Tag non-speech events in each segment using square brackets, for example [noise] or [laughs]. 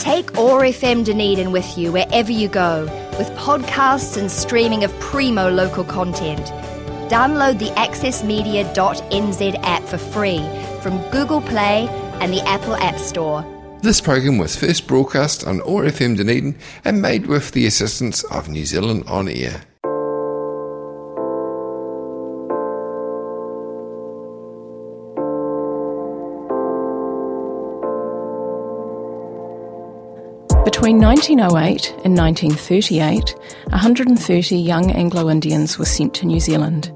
Take OAR FM Dunedin with you wherever you go, with podcasts and streaming of primo local content. Download the accessmedia.nz app for free from Google Play and the Apple App Store. This program was first broadcast on OAR FM Dunedin and made with the assistance of New Zealand On Air. Between 1908 and 1938, 130 young Anglo Indians were sent to New Zealand.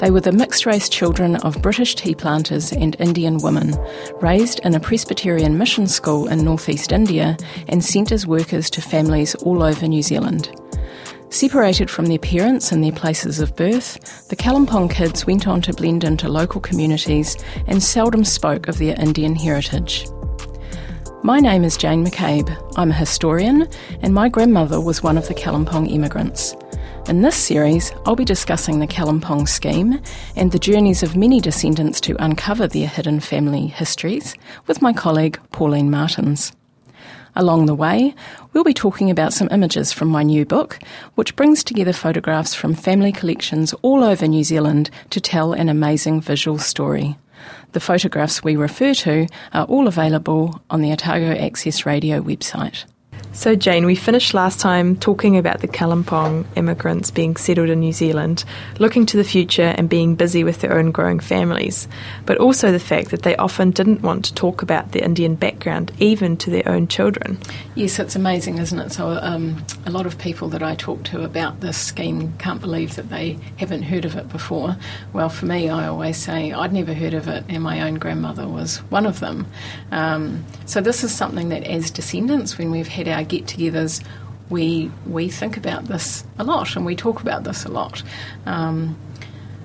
They were the mixed race children of British tea planters and Indian women, raised in a Presbyterian mission school in northeast India and sent as workers to families all over New Zealand. Separated from their parents and their places of birth, the Kalimpong kids went on to blend into local communities and seldom spoke of their Indian heritage. My name is Jane McCabe. I'm a historian, and my grandmother was one of the Kalimpong immigrants. In this series, I'll be discussing the Kalimpong scheme and the journeys of many descendants to uncover their hidden family histories with my colleague Pauline Martins. Along the way, we'll be talking about some images from my new book, which brings together photographs from family collections all over New Zealand to tell an amazing visual story. The photographs we refer to are all available on the Otago Access Radio website. So, Jane, we finished last time talking about the Kalimpong immigrants being settled in New Zealand, looking to the future and being busy with their own growing families, but also the fact that they often didn't want to talk about their Indian background, even to their own children. Yes, it's amazing, isn't it? So, um, a lot of people that I talk to about this scheme can't believe that they haven't heard of it before. Well, for me, I always say I'd never heard of it, and my own grandmother was one of them. Um, so, this is something that, as descendants, when we've had our get togethers, we, we think about this a lot and we talk about this a lot. Um,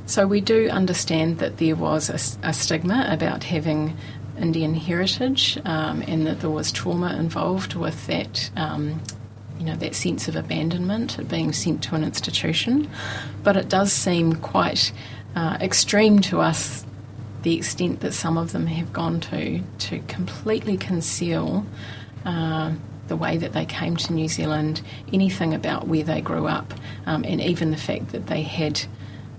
so we do understand that there was a, a stigma about having Indian heritage um, and that there was trauma involved with that. Um, you know that sense of abandonment at being sent to an institution, but it does seem quite uh, extreme to us the extent that some of them have gone to to completely conceal uh, the way that they came to New Zealand, anything about where they grew up, um, and even the fact that they had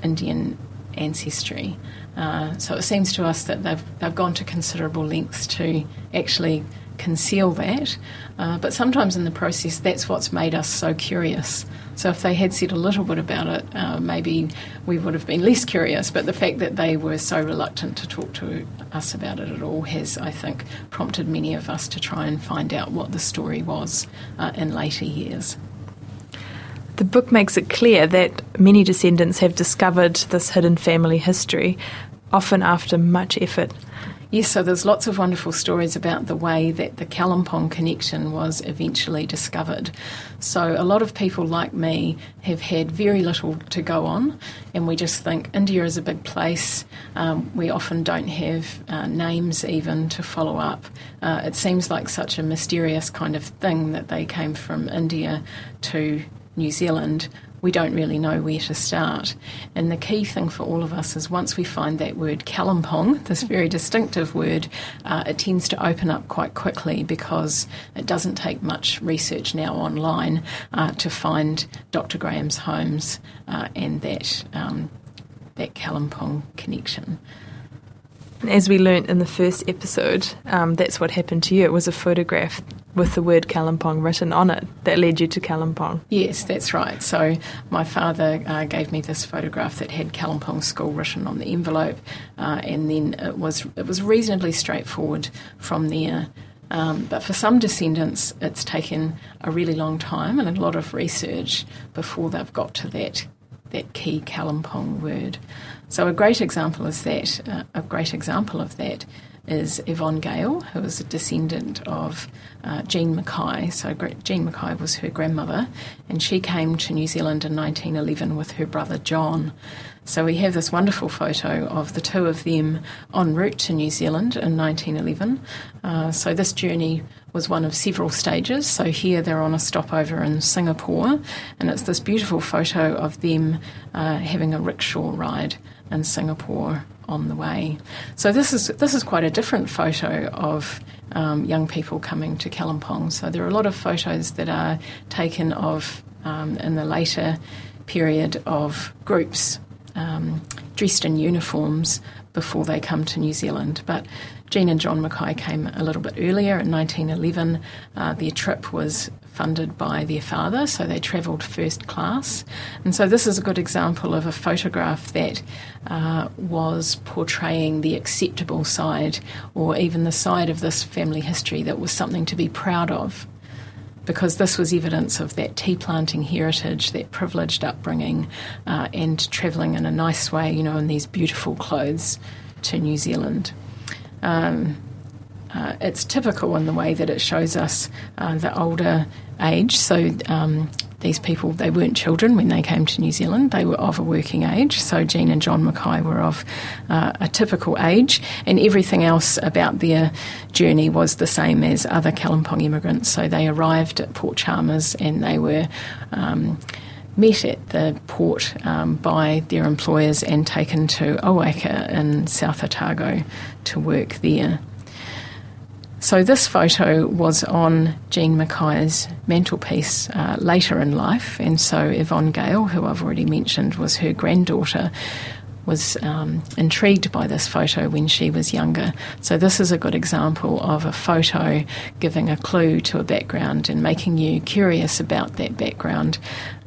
Indian ancestry. Uh, so it seems to us that they've, they've gone to considerable lengths to actually conceal that. Uh, but sometimes in the process, that's what's made us so curious. So if they had said a little bit about it, uh, maybe we would have been less curious. But the fact that they were so reluctant to talk to us about it at all has, I think, prompted many of us to try and find out what the story was uh, in later years. The book makes it clear that many descendants have discovered this hidden family history, often after much effort. Yes, so there's lots of wonderful stories about the way that the Kalimpong connection was eventually discovered. So a lot of people like me have had very little to go on, and we just think India is a big place. Um, we often don't have uh, names even to follow up. Uh, it seems like such a mysterious kind of thing that they came from India to New Zealand we don't really know where to start. And the key thing for all of us is once we find that word Kalimpong, this very distinctive word, uh, it tends to open up quite quickly because it doesn't take much research now online uh, to find Dr. Graham's homes uh, and that, um, that Kalimpong connection. As we learnt in the first episode, um, that's what happened to you. It was a photograph with the word Kalimpong written on it that led you to Kalimpong. Yes, that's right. So my father uh, gave me this photograph that had Kalimpong School written on the envelope, uh, and then it was it was reasonably straightforward from there. Um, but for some descendants, it's taken a really long time and a lot of research before they've got to that that key Kalimpong word. So a great example is that. Uh, a great example of that is Yvonne Gale, who is a descendant of uh, Jean Mackay. So Jean Mackay was her grandmother, and she came to New Zealand in 1911 with her brother John. So we have this wonderful photo of the two of them en route to New Zealand in 1911. Uh, so this journey was one of several stages. So here they're on a stopover in Singapore, and it's this beautiful photo of them uh, having a rickshaw ride and Singapore on the way. So this is this is quite a different photo of um, young people coming to Kalimpong. So there are a lot of photos that are taken of um, in the later period of groups um, dressed in uniforms before they come to New Zealand. But Jean and John Mackay came a little bit earlier in 1911. Uh, their trip was funded by their father, so they travelled first class. And so this is a good example of a photograph that uh, was portraying the acceptable side, or even the side of this family history that was something to be proud of. Because this was evidence of that tea planting heritage, that privileged upbringing, uh, and travelling in a nice way, you know, in these beautiful clothes to New Zealand. Um, uh, it's typical in the way that it shows us uh, the older age. So um, these people, they weren't children when they came to New Zealand. They were of a working age. So Jean and John Mackay were of uh, a typical age, and everything else about their journey was the same as other Kalimpong immigrants. So they arrived at Port Chalmers and they were. Um, met at the port um, by their employers and taken to Owaka in South Otago to work there. So this photo was on Jean Mackay's mantelpiece uh, later in life, and so Yvonne Gale, who I've already mentioned was her granddaughter, was um, intrigued by this photo when she was younger. So this is a good example of a photo giving a clue to a background and making you curious about that background.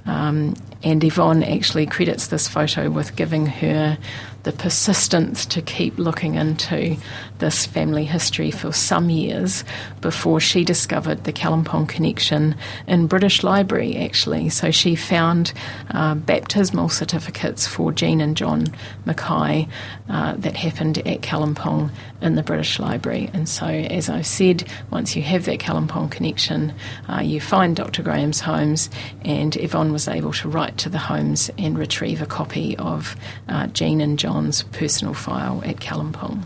Um, and Yvonne actually credits this photo with giving her the persistence to keep looking into this family history for some years before she discovered the Kalimpong connection in British Library, actually. So she found uh, baptismal certificates for Jean and John Mackay uh, that happened at Kalimpong in the British Library. And so, as I've said, once you have that Kalimpong connection, uh, you find Dr. Graham's homes, and Yvonne was able to write to the homes and retrieve a copy of uh, Jean and John's personal file at Kalimpong.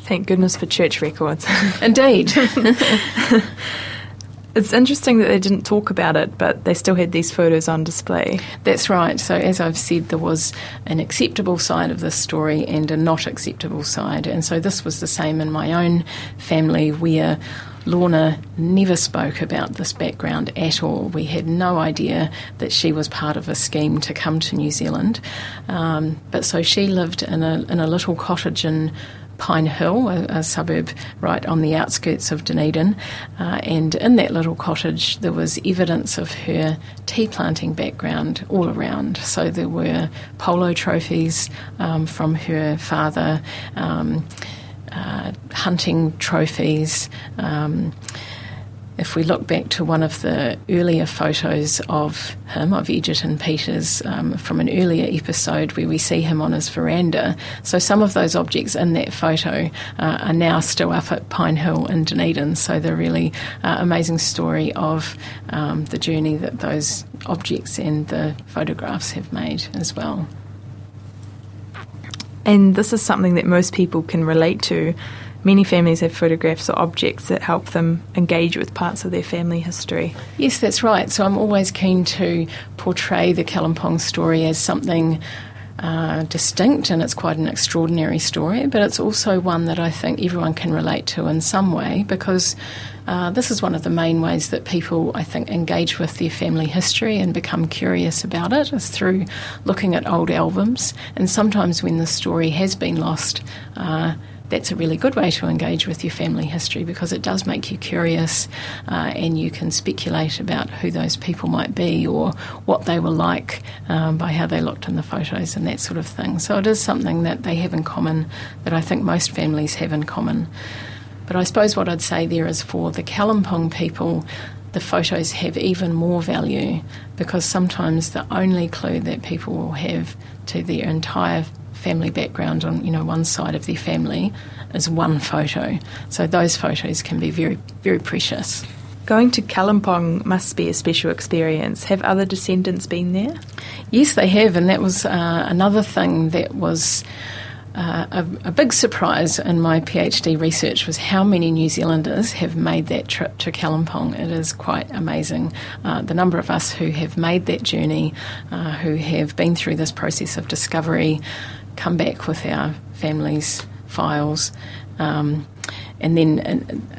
Thank goodness for church records. Indeed. [laughs] It's interesting that they didn't talk about it, but they still had these photos on display. That's right. So, as I've said, there was an acceptable side of this story and a not acceptable side. And so, this was the same in my own family where Lorna never spoke about this background at all. We had no idea that she was part of a scheme to come to New Zealand. Um, but so she lived in a, in a little cottage in Pine Hill, a, a, suburb right on the outskirts of Dunedin. Uh, and in that little cottage, there was evidence of her tea planting background all around. So there were polo trophies um, from her father, um, uh, hunting trophies. Um, if we look back to one of the earlier photos of him, of Egerton Peters, um, from an earlier episode where we see him on his veranda, so some of those objects in that photo uh, are now still up at Pine Hill in Dunedin. So the really uh, amazing story of um, the journey that those objects and the photographs have made as well. And this is something that most people can relate to Many families have photographs or objects that help them engage with parts of their family history. Yes, that's right. So I'm always keen to portray the Kalimpong story as something uh, distinct and it's quite an extraordinary story, but it's also one that I think everyone can relate to in some way because uh, this is one of the main ways that people, I think, engage with their family history and become curious about it is through looking at old albums. And sometimes when the story has been lost, uh, that's a really good way to engage with your family history because it does make you curious uh, and you can speculate about who those people might be or what they were like um, by how they looked in the photos and that sort of thing. So it is something that they have in common that I think most families have in common. But I suppose what I'd say there is for the Kalimpong people, the photos have even more value because sometimes the only clue that people will have to their entire family background on you know one side of their family is one photo. So those photos can be very very precious. Going to Kalimpong must be a special experience. Have other descendants been there? Yes, they have, and that was uh, another thing that was. Uh, a, a, big surprise in my PhD research was how many New Zealanders have made that trip to Kalimpong. It is quite amazing. Uh, the number of us who have made that journey, uh, who have been through this process of discovery, come back with our family's files. Um, and then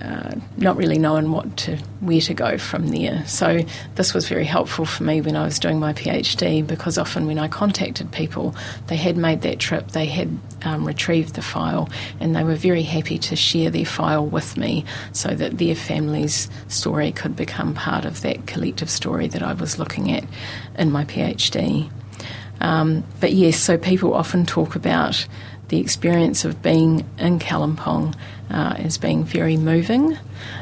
uh, not really knowing what to where to go from there. So this was very helpful for me when I was doing my PhD because often when I contacted people, they had made that trip, they had um, retrieved the file, and they were very happy to share their file with me so that their family's story could become part of that collective story that I was looking at in my PhD. Um, but yes, so people often talk about the experience of being in Kalimpong uh, as being very moving.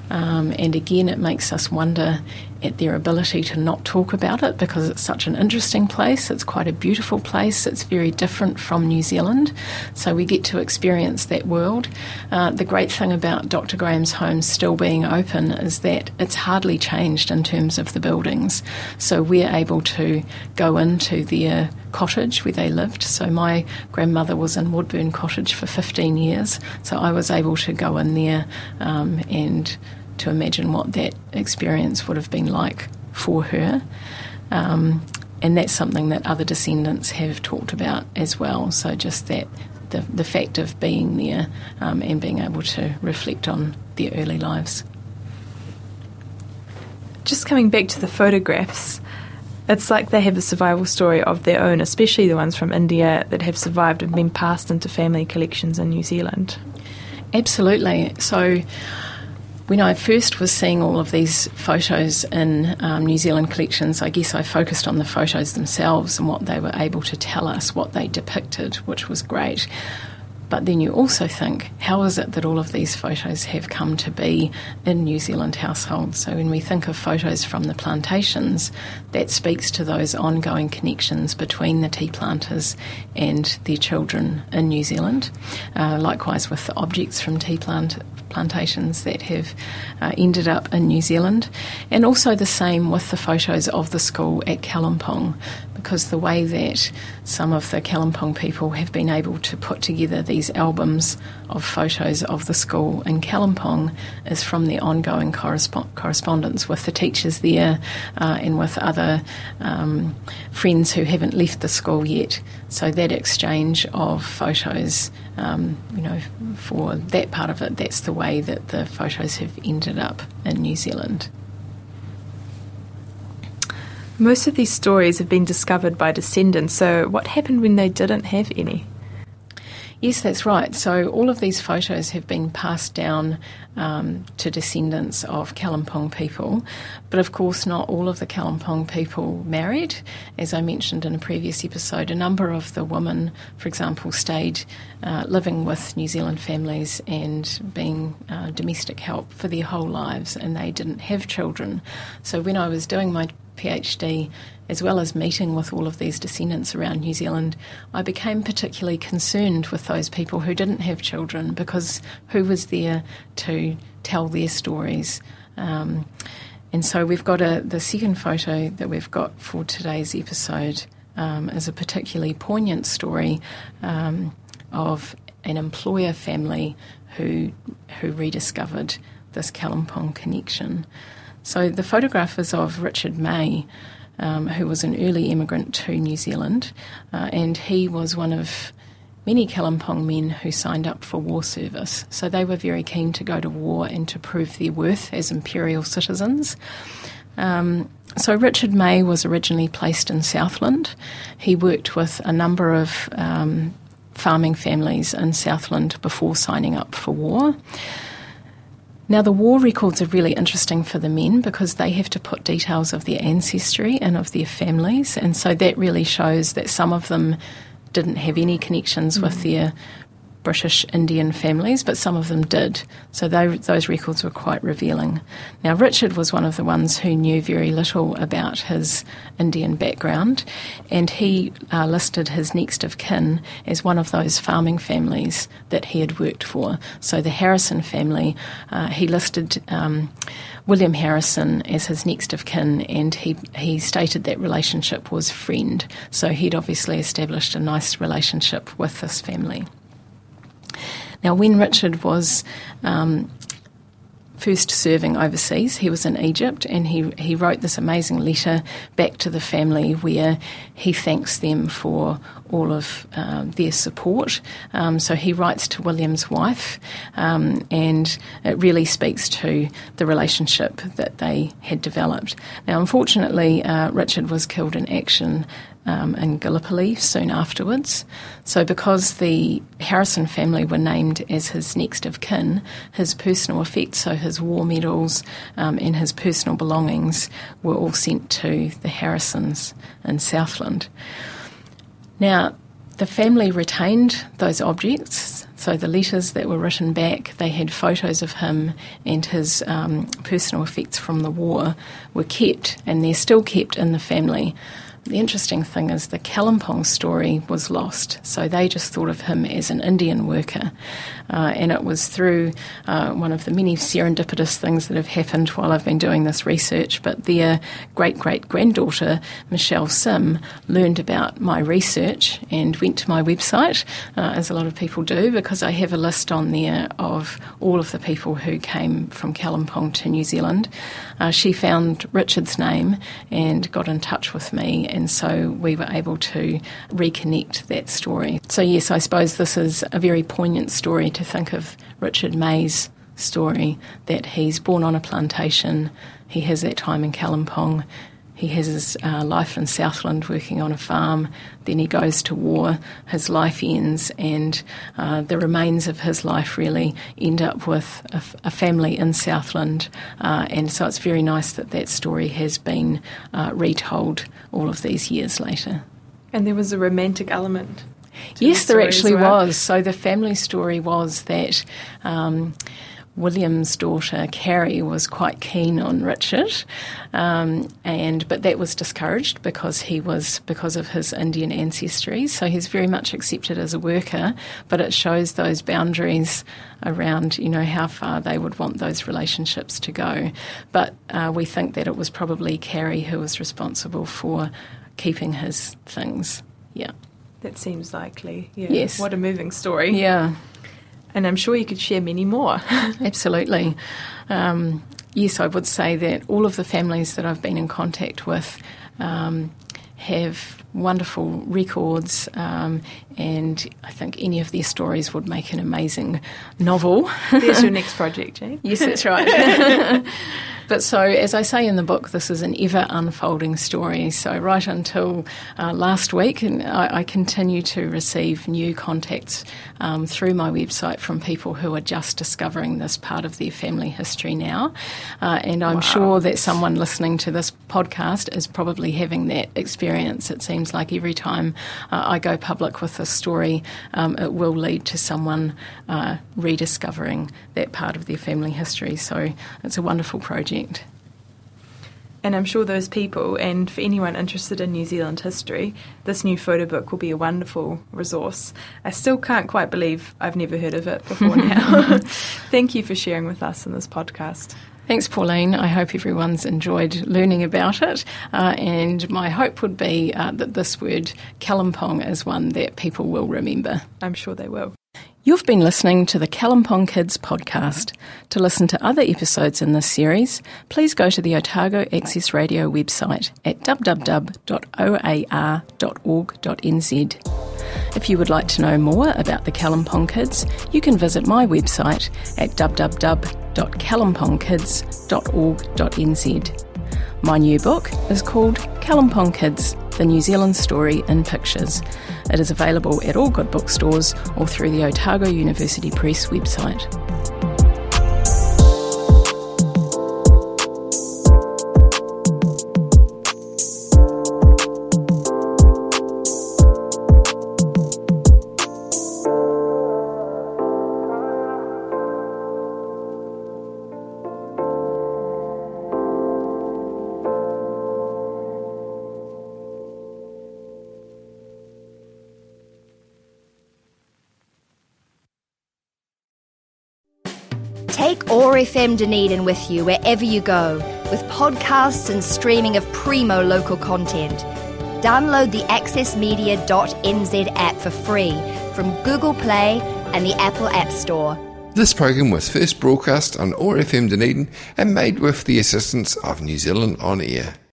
Um, and again, it makes us wonder at their ability to not talk about it because it's such an interesting place. It's quite a beautiful place. It's very different from New Zealand. So we get to experience that world. Uh, the great thing about Dr. Graham's home still being open is that it's hardly changed in terms of the buildings. So we're able to go into their cottage where they lived. So my grandmother was in Woodburn Cottage for 15 years. So I was able to go in there um, and to imagine what that experience would have been like for her. Um, and that's something that other descendants have talked about as well. So just that the, the fact of being there um, and being able to reflect on their early lives. Just coming back to the photographs, it's like they have a survival story of their own, especially the ones from India that have survived and been passed into family collections in New Zealand. Absolutely. So when I first was seeing all of these photos in um, New Zealand collections, I guess I focused on the photos themselves and what they were able to tell us, what they depicted, which was great. But then you also think, how is it that all of these photos have come to be in New Zealand households? So when we think of photos from the plantations, that speaks to those ongoing connections between the tea planters and their children in New Zealand. Uh, likewise with the objects from tea plant plantations that have uh, ended up in New Zealand, and also the same with the photos of the school at Kalimpong, because the way that some of the Kalimpong people have been able to put together these albums of photos of the school in Kalimpong is from the ongoing correspond- correspondence with the teachers there uh, and with other um, friends who haven't left the school yet. So that exchange of photos, um, you know, for that part of it, that's the way that the photos have ended up in New Zealand. Most of these stories have been discovered by descendants, so what happened when they didn't have any? Yes, that's right. So all of these photos have been passed down um, to descendants of Kalimpong people, but of course, not all of the Kalimpong people married. As I mentioned in a previous episode, a number of the women, for example, stayed uh, living with New Zealand families and being uh, domestic help for their whole lives, and they didn't have children. So when I was doing my PhD, as well as meeting with all of these descendants around New Zealand, I became particularly concerned with those people who didn't have children because who was there to tell their stories? Um, and so we've got a the second photo that we've got for today's episode um, is a particularly poignant story um, of an employer family who who rediscovered this Kalimpong connection. So the photograph is of Richard May, um, who was an early immigrant to New Zealand, uh, and he was one of many Kalimpong men who signed up for war service. So they were very keen to go to war and to prove their worth as imperial citizens. Um, so Richard May was originally placed in Southland. He worked with a number of um, farming families in Southland before signing up for war. Now, the war records are really interesting for the men because they have to put details of their ancestry and of their families, and so that really shows that some of them didn't have any connections mm. with their British Indian families, but some of them did. So they, those records were quite revealing. Now, Richard was one of the ones who knew very little about his Indian background, and he uh, listed his next of kin as one of those farming families that he had worked for. So the Harrison family, uh, he listed. Um, William Harrison as his next of kin, and he, he stated that relationship was friend. So he'd obviously established a nice relationship with this family. Now, when Richard was um, first serving overseas. He was in Egypt and he, he wrote this amazing letter back to the family where he thanks them for all of um, their support. Um, so he writes to William's wife, um, and it really speaks to the relationship that they had developed. Now, unfortunately, uh, Richard was killed in action um, in Gallipoli soon afterwards. So, because the Harrison family were named as his next of kin, his personal effects, so his war medals um, and his personal belongings, were all sent to the Harrisons in Southland. Now, the family retained those objects. So the letters that were written back, they had photos of him and his um, personal effects from the war were kept, and they're still kept in the family. The interesting thing is the Kalimpong story was lost, so they just thought of him as an Indian worker. Uh, and it was through uh, one of the many serendipitous things that have happened while I've been doing this research. But their great great granddaughter, Michelle Sim, learned about my research and went to my website, uh, as a lot of people do, because I have a list on there of all of the people who came from Kalimpong to New Zealand. Uh, she found Richard's name and got in touch with me and so we were able to reconnect that story. So, yes, I suppose this is a very poignant story to think of Richard May's story that he's born on a plantation, he has that time in Kalimpong. He has his uh, life in Southland working on a farm. Then he goes to war. His life ends, and uh, the remains of his life really end up with a, a family in Southland. Uh, and so it's very nice that that story has been uh, retold all of these years later. And there was a romantic element. Yes, there actually well. was. So the family story was that. Um, William's daughter Carrie was quite keen on Richard, um, and but that was discouraged because he was because of his Indian ancestry. So he's very much accepted as a worker, but it shows those boundaries around you know how far they would want those relationships to go. But uh, we think that it was probably Carrie who was responsible for keeping his things. Yeah. That seems likely. Yeah. Yes. What a moving story. Yeah. And I'm sure you could share many more. [laughs] Absolutely. Um, yes, I would say that all of the families that I've been in contact with um, have wonderful records, um, and I think any of their stories would make an amazing novel. There's your [laughs] next project, Jane. yes, that's right. [laughs] But so, as I say in the book, this is an ever unfolding story. So, right until uh, last week, and I, I, continue to receive new contacts um, through my website from people who are just discovering this part of their family history now. Uh, and I'm wow. sure that someone listening to this podcast is probably having that experience. It seems like every time uh, I go public with this story, um, it will lead to someone uh, rediscovering that part of their family history. So, it's a wonderful project. And I'm sure those people, and for anyone interested in New Zealand history, this new photo book will be a wonderful resource. I still can't quite believe I've never heard of it before [laughs] now. [laughs] Thank you for sharing with us in this podcast. Thanks, Pauline. I hope everyone's enjoyed learning about it. Uh, and my hope would be uh, that this word, Kalimpong, is one that people will remember. I'm sure they will. You've been listening to the Kalimpong Kids podcast. To listen to other episodes in this series, please go to the Otago Access Radio website at www.oar.org.nz. If you would like to know more about the Kalimpong Kids, you can visit my website at www.kalimpongkids.org.nz. My new book is called Kalimpong Kids The New Zealand Story in Pictures. It is available at all good bookstores or through the Otago University Press website. OAR FM Dunedin with you wherever you go, with podcasts and streaming of primo local content. Download the accessmedia.nz app for free from Google Play and the Apple App Store. This program was first broadcast on OAR FM Dunedin and made with the assistance of New Zealand On Air.